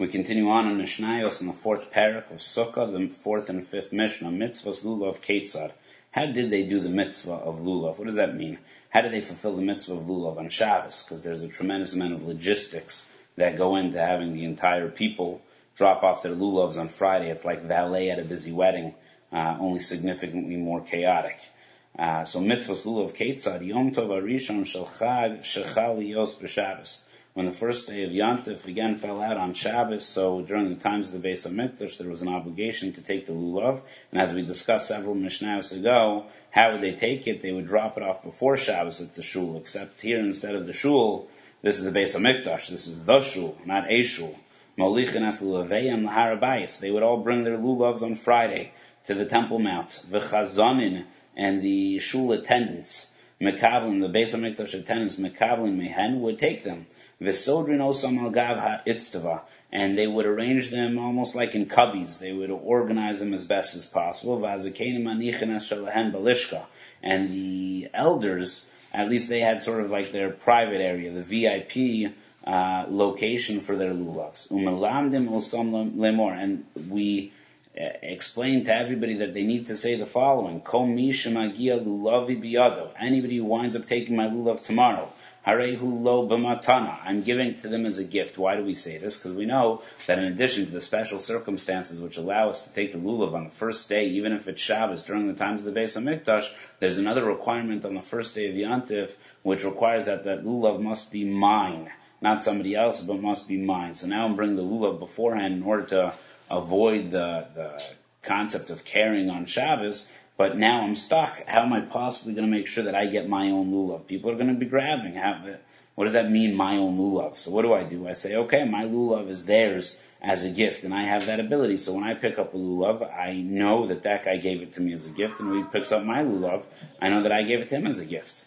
We continue on in Mishnayos in the fourth parak of Sukkah, the fourth and fifth Mishnah, Mitzvahs Lulav Ketzad. How did they do the mitzvah of Lulav? What does that mean? How did they fulfill the mitzvah of Lulav on Shabbos? Because there's a tremendous amount of logistics that go into having the entire people drop off their Lulavs on Friday. It's like valet at a busy wedding, uh, only significantly more chaotic. Uh, so mitzvahs Lulav Ketzad, Yom Tov Arishon Shel Chag Shechal Yos B'Shabbos when the first day of Yantif again fell out on Shabbos, so during the times of the Beis HaMikdash, there was an obligation to take the lulav, and as we discussed several Mishnahs ago, how would they take it? They would drop it off before Shabbos at the shul, except here instead of the shul, this is the Beis HaMikdash, this is the shul, not a shul. Molichin as lulaveyam laharabayis. They would all bring their lulavs on Friday to the Temple Mount. V'chazanin and the shul attendants, Mekablin, the base of HaMikdash attendants, Mekablin Mehen, would take them. Vesodrin osam al gav and they would arrange them almost like in cubbies. They would organize them as best as possible. And the elders, at least they had sort of like their private area, the VIP uh, location for their lulavs. Umelamdim osam lemor, and we uh, explained to everybody that they need to say the following: Anybody who winds up taking my lulav tomorrow, Harehu lo b'matana. I'm giving to them as a gift. Why do we say this? Because we know that in addition to the special circumstances which allow us to take the lulav on the first day, even if it's Shabbos during the times of the Beis Hamikdash, there's another requirement on the first day of Yantif which requires that that lulav must be mine, not somebody else, but must be mine. So now I'm bringing the lulav beforehand in order to avoid the, the concept of carrying on Shabbos but now I'm stuck. How am I possibly going to make sure that I get my own lulav? People are going to be grabbing. How, what does that mean, my own lulav? So what do I do? I say, okay, my lulav is theirs as a gift, and I have that ability. So when I pick up a lulav, I know that that guy gave it to me as a gift, and when he picks up my lulav, I know that I gave it to him as a gift.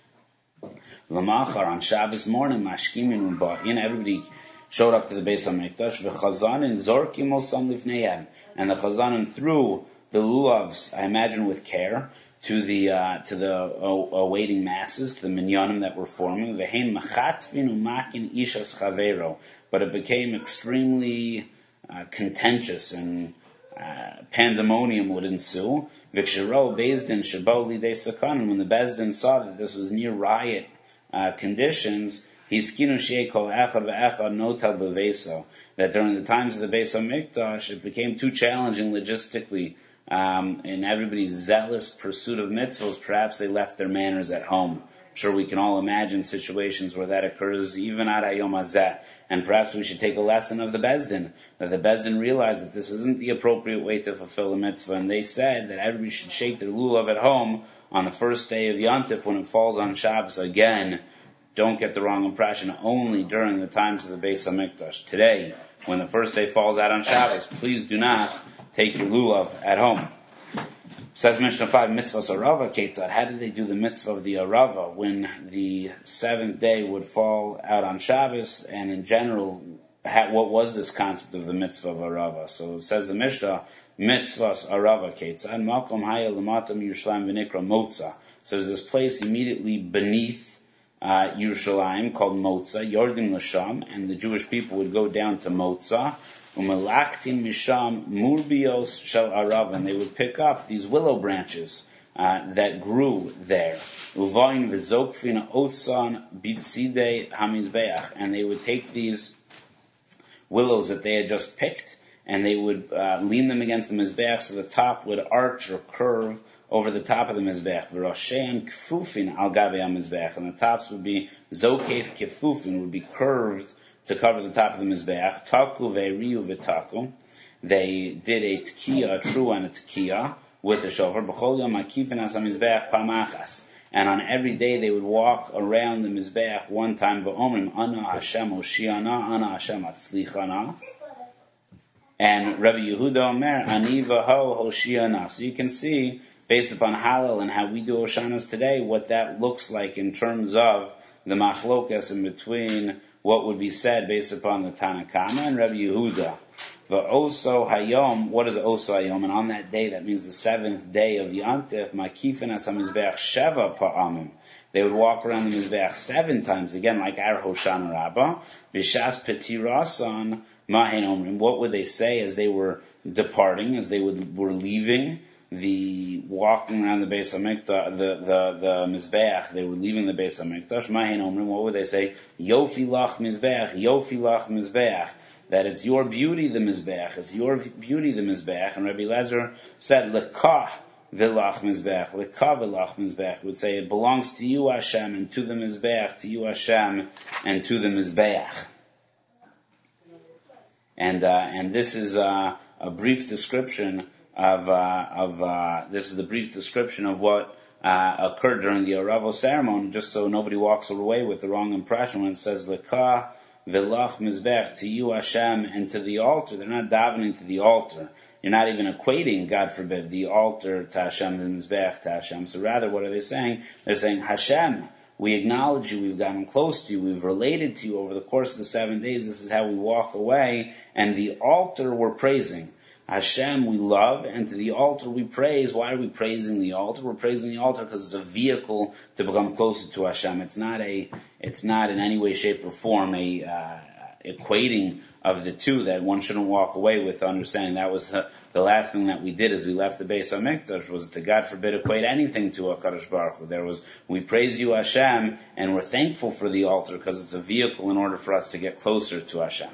Lamachar on Shabbos morning, mashkimin in everybody showed up to the base of the Mikdash, v'chazanin zorkim osam lifneihem, and the chazanin threw the lulavs, I imagine with care, to the uh, to the uh, awaiting masses, to the minyanim that were forming. But it became extremely uh, contentious and uh, pandemonium would ensue. Vikshiro Beis Din Shaboli De Sakan, when the Beis Din saw that this was near riot uh, conditions, That during the times of the Beis HaMikdash, it became too challenging logistically um, in everybody's zealous pursuit of mitzvahs, perhaps they left their manners at home. I'm sure we can all imagine situations where that occurs even at Ayom Hazeh. And perhaps we should take a lesson of the Beis Din, that the Beis Din realized that this isn't the appropriate way to fulfill a mitzvah. And they said that everybody should shake their lulav at home on the first day of Yantif when it falls on Shabbos again. Don't get the wrong impression, only during the times of the Beis HaMikdash. Today, when the first day falls out on Shabbos, please do not take your lulav at home. Says Mishnah 5, mitzvahs arava ketzad. How did they do the mitzvah of the arava when the seventh day would fall out on Shabbos? And in general, what was this concept of the mitzvah of arava? So says the Mishnah, mitzvahs arava ketzad. Malcolm haya lamatam Yerushalayim v'nikra motza. So there's this place immediately beneath uh, Yerushalayim called Motza, Yordim Lasham, and the Jewish people would go down to Motza, Umalaktin misham murbios shel arav, and they would pick up these willow branches uh, that grew there. Uvain v'zokfin otsan bidside hamizbeach, and they would take these willows that they had just picked, and they would uh, lean them against the mizbeach, so the top would arch or curve over the top of the mizbeach. V'roshein kfufin al gabe mizbeach, and the tops would be zokef kefufin, would be curved to cover the top of the Mizbeach. Taku ve'riu v'taku. They did a tkiya, a true and a tkiya, with the shofar. B'chol yom akifin as Mizbeach pamachas. And on every day they would walk around the Mizbeach one time, v'omrim, ana Hashem Oshiana, ana Hashem atzlichana. And Rabbi Yehuda Omer, ani v'ho Hoshiana. So you can see, based upon Hallel and how we do Oshanas today, what that looks like in terms of the machlokas in between what would be said based upon the Tanna Kamma and Rabbi Yehuda. The Oso Hayom, what is Oso Hayom? And on that day, that means the seventh day of Yantif, Makifin As HaMizbeach Sheva Pa'amim. They would walk around the Mizbeach seven times, again, like our Hoshana Rabbah. Vishas Petirasan Mahin Omrim, what would they say as they were departing, as they would, were leaving the walking around the base of Mikdash, the, the, the Mizbeach, they were leaving the base of Mikdash, Mahin Omrim, what would they say? Yofi lach Mizbeach, Yofi lach Mizbeach. That it's your beauty, the Mizbeach, it's your beauty, the Mizbeach. And Rabbi Lezer said, Lekah vilach Mizbeach, Lekah vilach Mizbeach, would say it belongs to you, Hashem, and to the Mizbeach, to you, Hashem, and to the Mizbeach. And, uh, and this is, uh, a brief description of, uh, of uh, this is the brief description of what uh, occurred during the Aravo ceremony, just so nobody walks away with the wrong impression when it says Lekah Vilach Mizbeach to you Hashem and to the altar. They're not davening to the altar. You're not even equating, God forbid, the altar to Hashem, the Mizbeach to Hashem. So rather, what are they saying? They're saying, Hashem, we acknowledge you, we've gotten close to you, we've related to you over the course of the seven days, this is how we walk away, and the altar we're praising. Hashem we love, and to the altar we praise. Why are we praising the altar? We're praising the altar because it's a vehicle to become closer to Hashem. It's not a, it's not in any way, shape, or form a uh, equating of the two that one shouldn't walk away with understanding. That was the, the last thing that we did as we left the base of Mikdash was to God forbid equate anything to a Kadosh Baruch Hu. There was we praise you Hashem and we're thankful for the altar because it's a vehicle in order for us to get closer to Hashem.